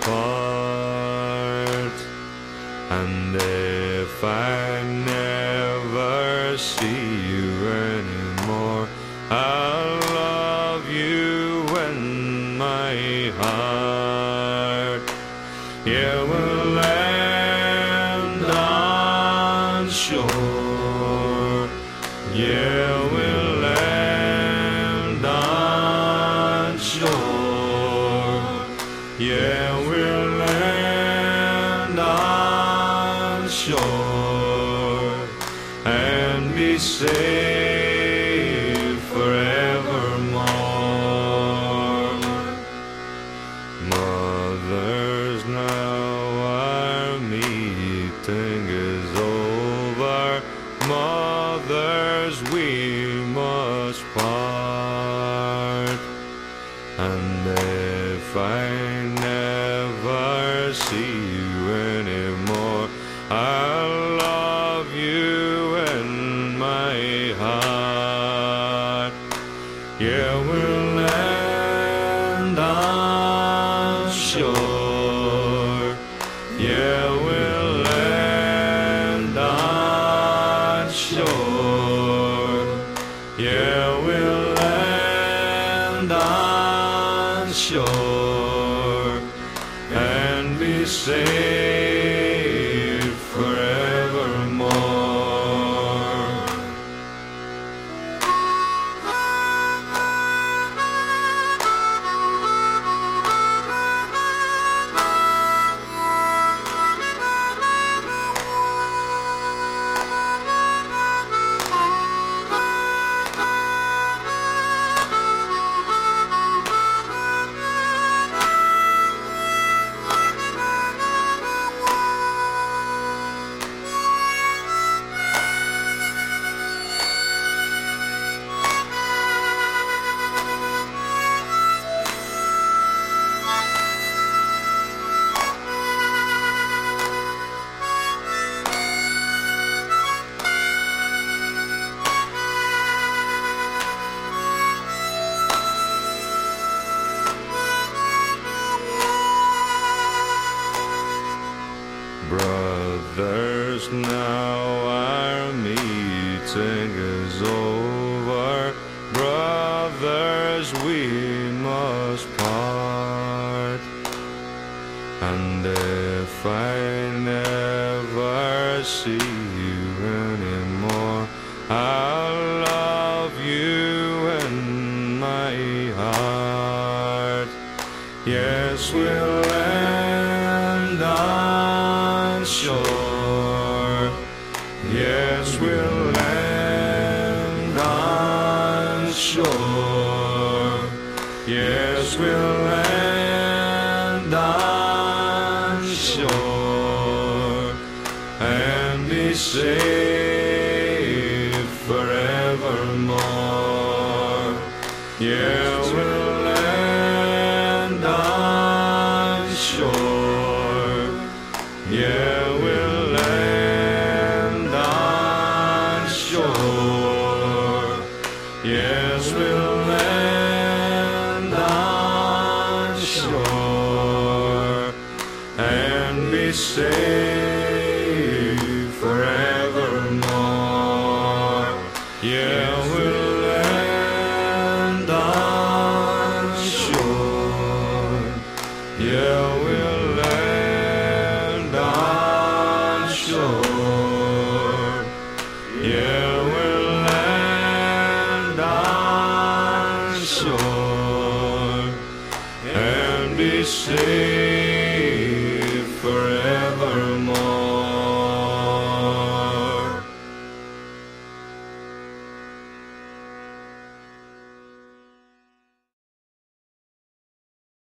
part. And if I never see you anymore, I'll love you in my heart. Yeah, we'll land on shore. Yeah, we'll land on shore. Yeah, we'll land on shore and be saved forevermore. Mothers, now our meeting is over. Mothers, we must part. And if I see you anymore, I'll love you in my heart. Yeah, we'll land on shore. Yeah, we'll land on shore. Yeah, we'll land on shore and Brothers, now our meeting is over. Brothers, we must part. And if I never see you anymore, I'll love you in my heart. Yes, we'll shore. Yes, we'll land on shore. Yes, we'll land on shore and be saved forevermore. Yeah, We'll land on shore and be saved forevermore. Yeah, we'll say.